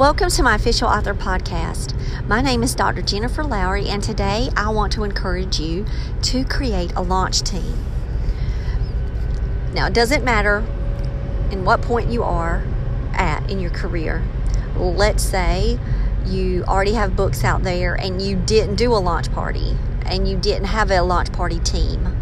Welcome to my official author podcast. My name is Dr. Jennifer Lowry, and today I want to encourage you to create a launch team. Now, it doesn't matter in what point you are at in your career. Let's say you already have books out there and you didn't do a launch party and you didn't have a launch party team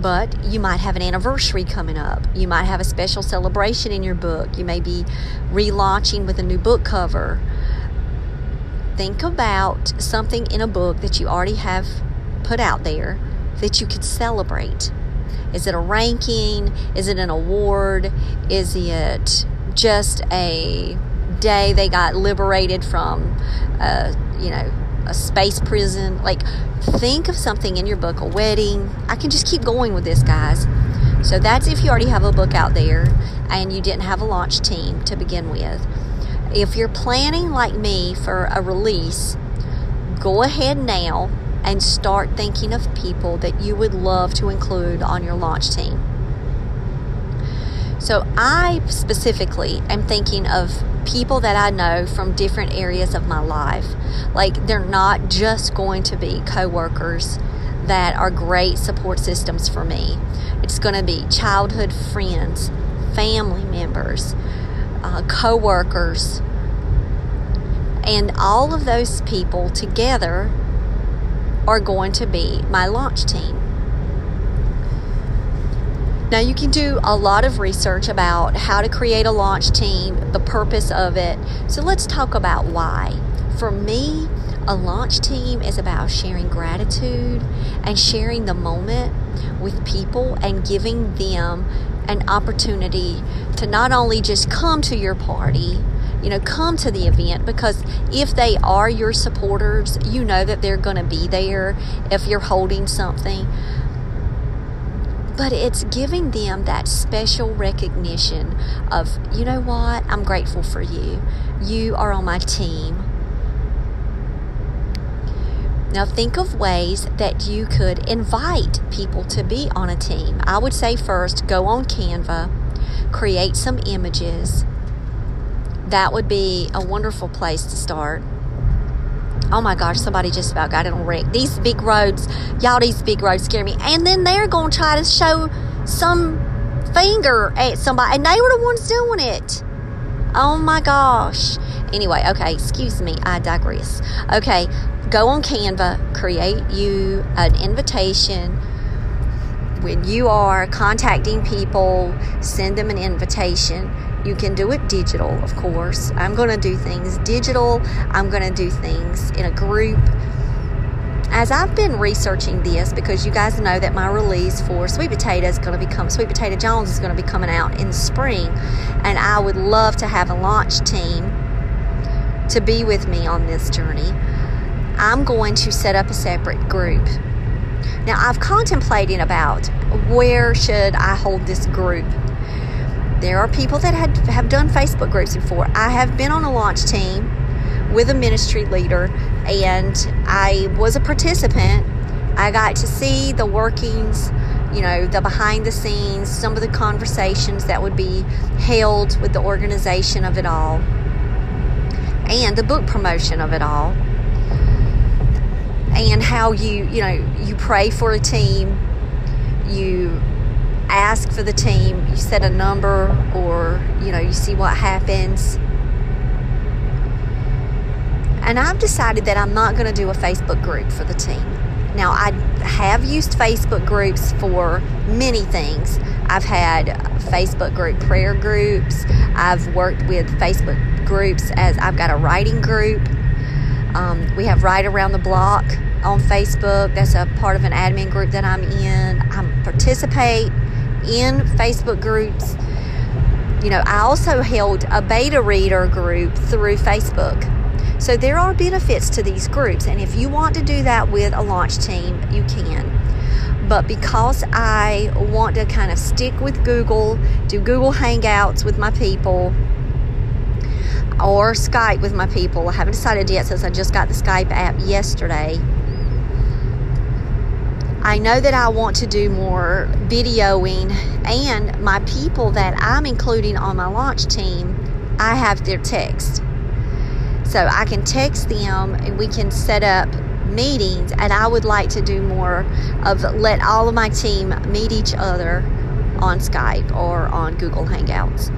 but you might have an anniversary coming up. You might have a special celebration in your book. You may be relaunching with a new book cover. Think about something in a book that you already have put out there that you could celebrate. Is it a ranking? Is it an award? Is it just a day they got liberated from, uh, you know, a space prison. Like, think of something in your book, a wedding. I can just keep going with this, guys. So that's if you already have a book out there and you didn't have a launch team to begin with. If you're planning, like me, for a release, go ahead now and start thinking of people that you would love to include on your launch team. So, I specifically am thinking of people that I know from different areas of my life. Like, they're not just going to be coworkers that are great support systems for me. It's going to be childhood friends, family members, uh, coworkers, and all of those people together are going to be my launch team. Now, you can do a lot of research about how to create a launch team, the purpose of it. So, let's talk about why. For me, a launch team is about sharing gratitude and sharing the moment with people and giving them an opportunity to not only just come to your party, you know, come to the event because if they are your supporters, you know that they're going to be there if you're holding something but it's giving them that special recognition of, you know what, I'm grateful for you. You are on my team. Now, think of ways that you could invite people to be on a team. I would say first, go on Canva, create some images. That would be a wonderful place to start. Oh my gosh, somebody just about got in a wreck. These big roads, y'all, these big roads scare me. And then they're going to try to show some finger at somebody, and they were the ones doing it. Oh my gosh. Anyway, okay, excuse me, I digress. Okay, go on Canva, create you an invitation. When you are contacting people, send them an invitation you can do it digital, of course. I'm going to do things digital, I'm going to do things in a group. As I've been researching this, because you guys know that my release for Sweet Potato is going to become Sweet Potato Jones is going to be coming out in spring, and I would love to have a launch team to be with me on this journey. I'm going to set up a separate group. Now, I've contemplating about where should I hold this group there are people that had, have done Facebook groups before. I have been on a launch team with a ministry leader, and I was a participant. I got to see the workings, you know, the behind the scenes, some of the conversations that would be held with the organization of it all, and the book promotion of it all, and how you, you know, you pray for a team, you ask for the team, you set a number, or you know, you see what happens. And I've decided that I'm not going to do a Facebook group for the team. Now, I have used Facebook groups for many things. I've had Facebook group prayer groups. I've worked with Facebook groups as I've got a writing group. Um, we have Right Around the Block on Facebook. That's a part of an admin group that I'm in. I'm participate in Facebook groups. You know, I also held a beta reader group through Facebook. So there are benefits to these groups, and if you want to do that with a launch team, you can. But because I want to kind of stick with Google, do Google Hangouts with my people, or Skype with my people, I haven't decided yet since I just got the Skype app yesterday. I know that I want to do more videoing, and my people that I'm including on my launch team, I have their text. So I can text them and we can set up meetings. And I would like to do more of let all of my team meet each other on Skype or on Google Hangouts.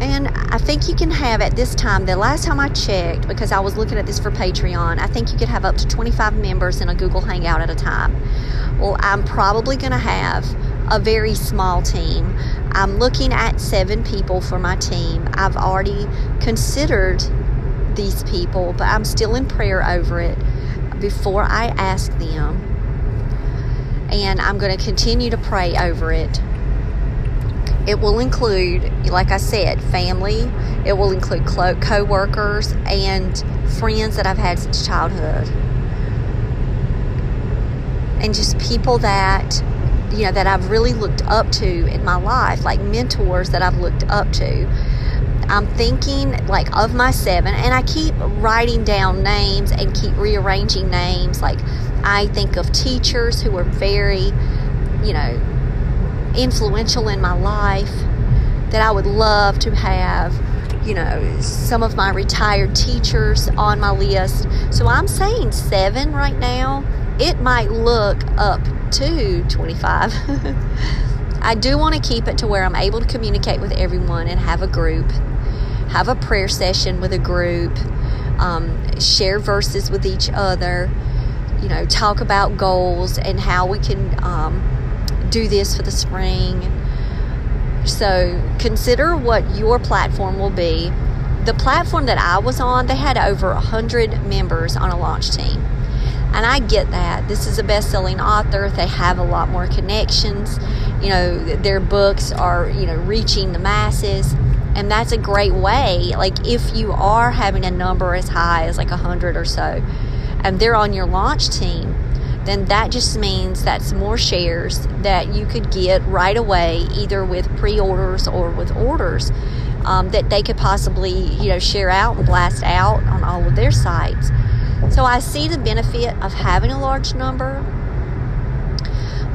And I think you can have at this time, the last time I checked, because I was looking at this for Patreon, I think you could have up to 25 members in a Google Hangout at a time. Well, I'm probably going to have a very small team. I'm looking at seven people for my team. I've already considered these people, but I'm still in prayer over it before I ask them. And I'm going to continue to pray over it it will include, like I said, family. It will include co workers and friends that I've had since childhood. And just people that, you know, that I've really looked up to in my life, like mentors that I've looked up to. I'm thinking like of my seven, and I keep writing down names and keep rearranging names. Like I think of teachers who are very, you know, influential in my life that I would love to have, you know, some of my retired teachers on my list. So I'm saying seven right now. It might look up to 25. I do want to keep it to where I'm able to communicate with everyone and have a group, have a prayer session with a group, um, share verses with each other, you know, talk about goals and how we can. Um, do this for the spring. So consider what your platform will be. The platform that I was on, they had over 100 members on a launch team. And I get that. This is a best selling author. They have a lot more connections. You know, their books are, you know, reaching the masses. And that's a great way. Like, if you are having a number as high as like 100 or so, and they're on your launch team, then that just means that's more shares that you could get right away, either with pre-orders or with orders um, that they could possibly, you know, share out and blast out on all of their sites. So I see the benefit of having a large number,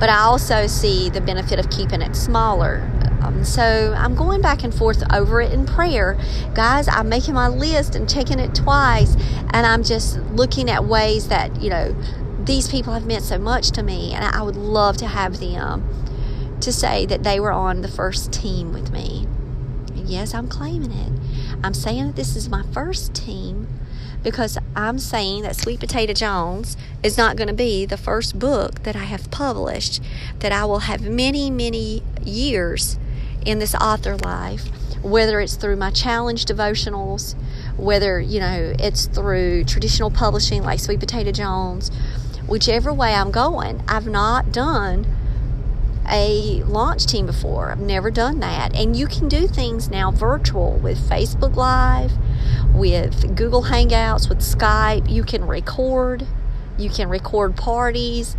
but I also see the benefit of keeping it smaller. Um, so I'm going back and forth over it in prayer. Guys, I'm making my list and checking it twice, and I'm just looking at ways that, you know, these people have meant so much to me, and I would love to have them to say that they were on the first team with me. And yes, I'm claiming it. I'm saying that this is my first team because I'm saying that Sweet Potato Jones is not going to be the first book that I have published, that I will have many, many years in this author life, whether it's through my challenge devotionals, whether, you know, it's through traditional publishing like Sweet Potato Jones whichever way I'm going. I've not done a launch team before. I've never done that. And you can do things now virtual with Facebook Live, with Google Hangouts, with Skype. You can record, you can record parties.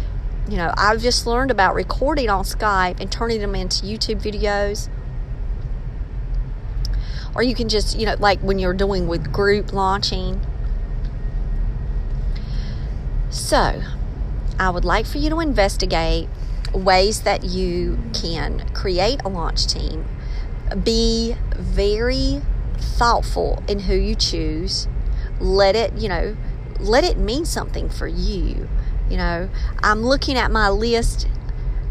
You know, I've just learned about recording on Skype and turning them into YouTube videos. Or you can just, you know, like when you're doing with group launching. So, I would like for you to investigate ways that you can create a launch team. Be very thoughtful in who you choose. Let it, you know, let it mean something for you. You know, I'm looking at my list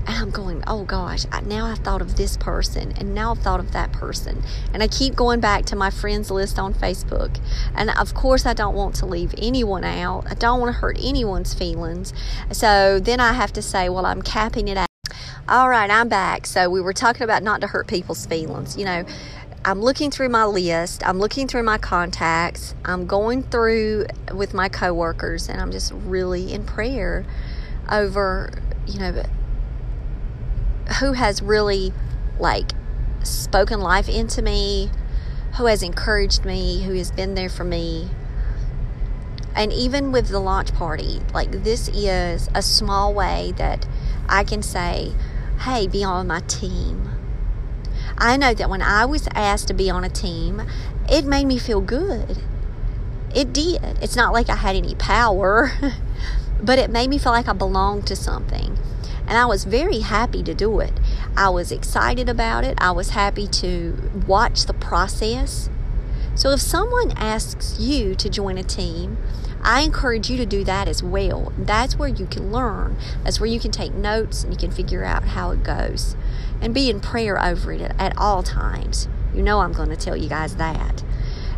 I'm going, oh gosh, I, now I've thought of this person, and now I've thought of that person. And I keep going back to my friends list on Facebook. And of course, I don't want to leave anyone out, I don't want to hurt anyone's feelings. So then I have to say, well, I'm capping it out. All right, I'm back. So we were talking about not to hurt people's feelings. You know, I'm looking through my list, I'm looking through my contacts, I'm going through with my coworkers, and I'm just really in prayer over, you know, who has really like spoken life into me, who has encouraged me, who has been there for me. And even with the launch party, like this is a small way that I can say, hey, be on my team. I know that when I was asked to be on a team, it made me feel good. It did. It's not like I had any power, but it made me feel like I belonged to something. And I was very happy to do it. I was excited about it. I was happy to watch the process. So if someone asks you to join a team, I encourage you to do that as well. That's where you can learn. That's where you can take notes and you can figure out how it goes. And be in prayer over it at all times. You know I'm going to tell you guys that.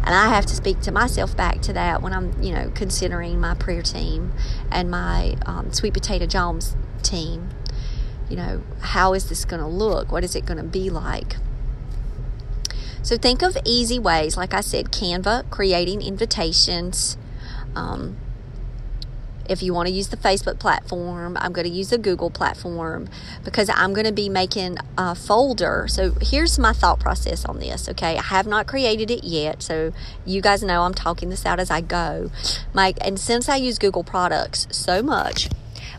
And I have to speak to myself back to that when I'm, you know, considering my prayer team and my um, sweet potato Jones team. You know, how is this going to look? What is it going to be like? So think of easy ways, like I said, Canva, creating invitations. Um, if you want to use the Facebook platform, I'm going to use the Google platform because I'm going to be making a folder. So here's my thought process on this. Okay, I have not created it yet, so you guys know I'm talking this out as I go. My and since I use Google products so much,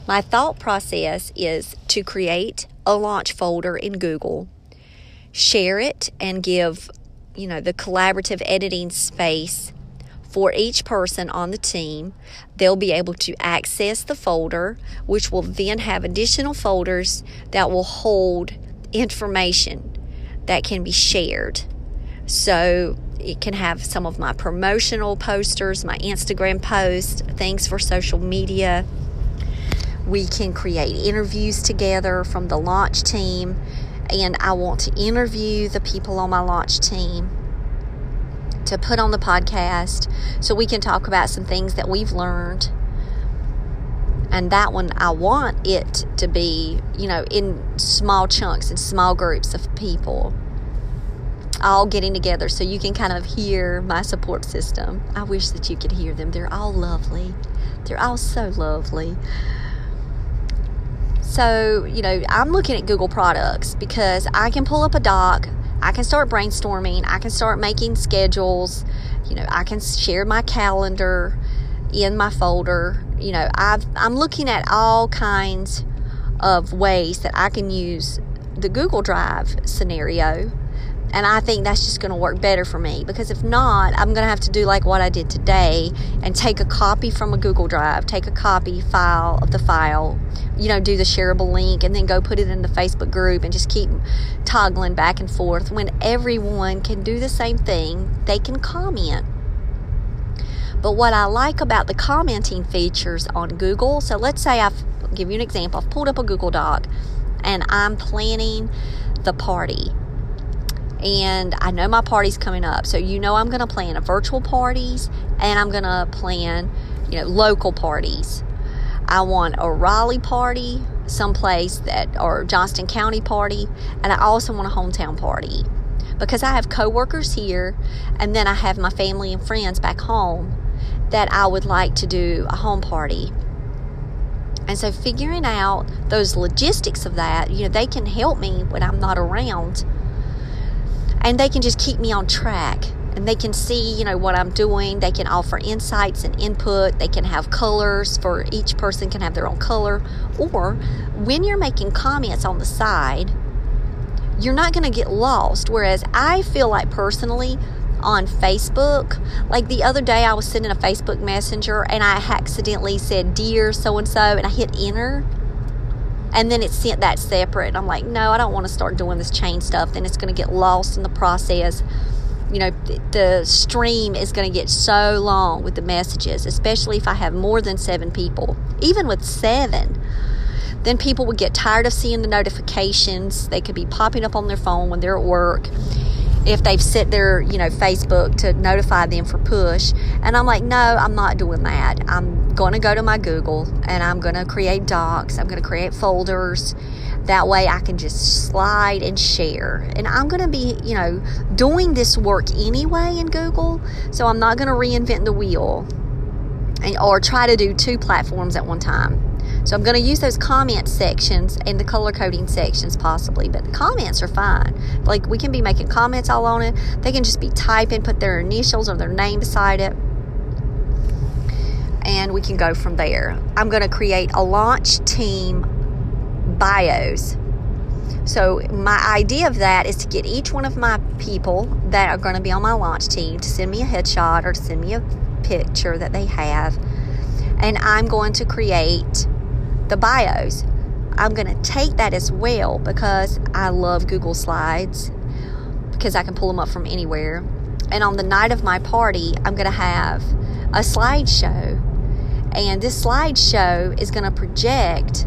my thought process is to create a launch folder in Google, share it, and give you know the collaborative editing space for each person on the team. They'll be able to access the folder, which will then have additional folders that will hold information that can be shared. So it can have some of my promotional posters, my Instagram posts, things for social media. We can create interviews together from the launch team, and I want to interview the people on my launch team to put on the podcast so we can talk about some things that we've learned. And that one, I want it to be, you know, in small chunks and small groups of people all getting together so you can kind of hear my support system. I wish that you could hear them. They're all lovely. They're all so lovely. So, you know, I'm looking at Google products because I can pull up a doc I can start brainstorming. I can start making schedules. You know, I can share my calendar in my folder. You know, I've, I'm looking at all kinds of ways that I can use the Google Drive scenario and I think that's just going to work better for me because if not, I'm going to have to do like what I did today and take a copy from a Google Drive, take a copy file of the file, you know, do the shareable link and then go put it in the Facebook group and just keep toggling back and forth when everyone can do the same thing. They can comment. But what I like about the commenting features on Google, so let's say I've give you an example. I've pulled up a Google Doc and I'm planning the party and I know my party's coming up. So you know I'm going to plan a virtual parties and I'm going to plan, you know, local parties. I want a Raleigh party, someplace that or Johnston County party, and I also want a hometown party. Because I have coworkers here and then I have my family and friends back home that I would like to do a home party. And so figuring out those logistics of that, you know, they can help me when I'm not around and they can just keep me on track. And they can see you know what i'm doing. They can offer insights and input. They can have colors for each person can have their own color. Or when you're making comments on the side you're not going to get lost. Whereas i feel like personally on Facebook. Like the other day, I was sending a Facebook Messenger and I accidentally said, Dear so and so, and I hit enter and then it sent that separate. I'm like, no, I don't want to start doing this chain stuff. Then it's going to get lost in the process. You know, the stream is going to get so long with the messages, especially if I have more than seven people. Even with seven, then people would get tired of seeing the notifications. They could be popping up on their phone when they're at work if they've set their, you know, Facebook to notify them for push. And I'm like, no, I'm not doing that. I'm going to go to my Google and I'm going to create docs. I'm going to create folders. That way I can just slide and share. And I'm going to be, you know, doing this work anyway in Google. So I'm not going to reinvent the wheel and, or try to do two platforms at one time. So I'm going to use those comment sections and the color coding sections possibly, but the comments are fine. Like we can be making comments all on it. They can just be typing, put their initials or their name beside it. And we can go from there. I'm going to create a launch team bios. So, my idea of that is to get each one of my people that are going to be on my launch team to send me a headshot or to send me a picture that they have. And I'm going to create the bios. I'm going to take that as well because I love Google Slides because I can pull them up from anywhere. And on the night of my party, I'm going to have a slideshow. And this slideshow is going to project,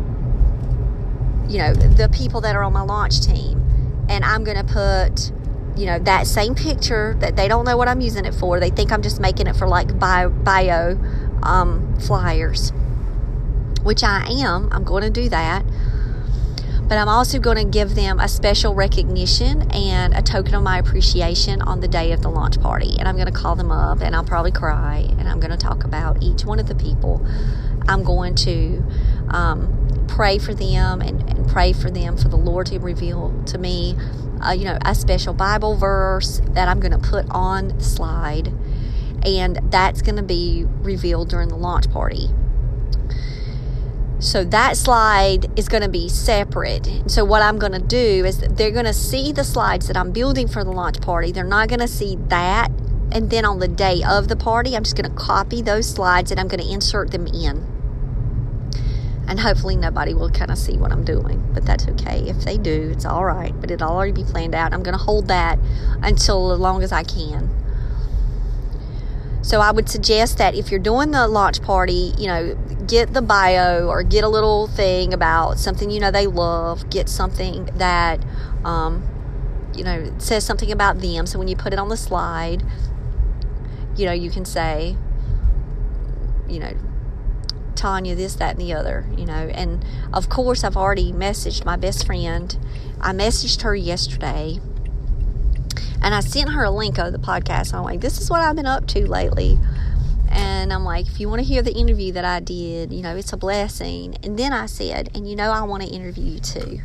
you know, the people that are on my launch team. And I'm going to put, you know, that same picture that they don't know what I'm using it for. They think I'm just making it for like bio, bio um, flyers which I am. I'm going to do that. But I'm also going to give them a special recognition and a token of my appreciation on the day of the launch party. And I'm going to call them up and I'll probably cry and I'm going to talk about each one of the people. I'm going to um, pray for them and, and, pray for them for the Lord to reveal to me, uh, you know, a special Bible verse that I'm going to put on the slide. And that's going to be revealed during the launch party. So that slide is going to be separate. So what I'm going to do is they're going to see the slides that I'm building for the launch party. They're not going to see that. And then on the day of the party, I'm just going to copy those slides and I'm going to insert them in. And hopefully nobody will kind of see what I'm doing. But that's okay. If they do, it's all right. But it'll already be planned out. I'm going to hold that until as long as I can. So I would suggest that if you're doing the launch party, you know, get the bio or get a little thing about something you know they love. Get something that, um, you know, says something about them. So when you put it on the slide, you know, you can say, you know, Tanya, this, that, and the other, you know. And of course, I've already messaged my best friend. I messaged her yesterday and I sent her a link of the podcast. I'm like, this is what I've been up to lately. And I'm like, if you want to hear the interview that I did, you know, it's a blessing. And then I said, and you know, I want to interview you too.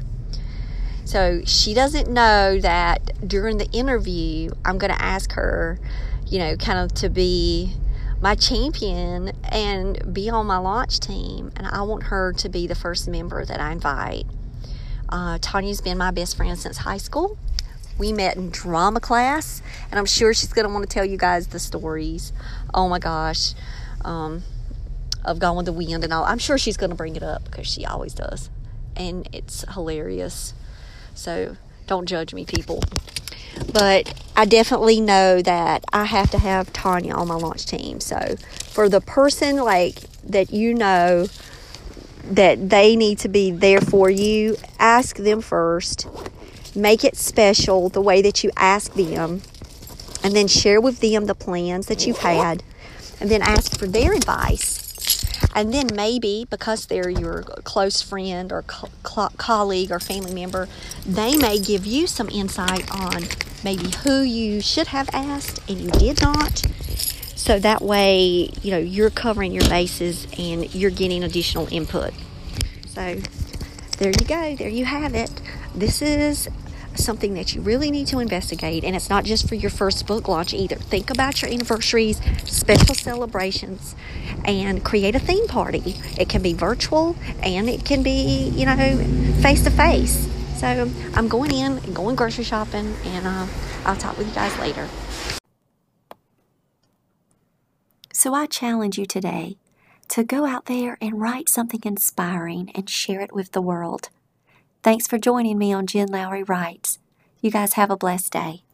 So she doesn't know that during the interview, I'm going to ask her, you know, kind of to be my champion and be on my launch team. And I want her to be the first member that I invite. Uh, Tanya's been my best friend since high school. We met in drama class, and I'm sure she's going to want to tell you guys the stories. Oh my gosh, um, of Gone with the Wind and all. I'm sure she's going to bring it up because she always does, and it's hilarious. So don't judge me, people. But I definitely know that I have to have Tanya on my launch team. So for the person like that you know that they need to be there for you, ask them first make it special the way that you ask them, and then share with them the plans that you've had, and then ask for their advice. And then maybe because they're your close friend or co- colleague or family member, they may give you some insight on maybe who you should have asked and you did not. So that way, you know, you're covering your bases and you're getting additional input. So there you go. There you have it. This is something that you really need to investigate. And it's not just for your first book launch either. Think about your anniversaries, special celebrations, and create a theme party. It can be virtual and it can be, you know, face to face. So I'm going in and going grocery shopping, and uh, I'll talk with you guys later. So I challenge you today to go out there and write something inspiring and share it with the world. Thanks for joining me on Jen Lowry Writes. You guys have a blessed day.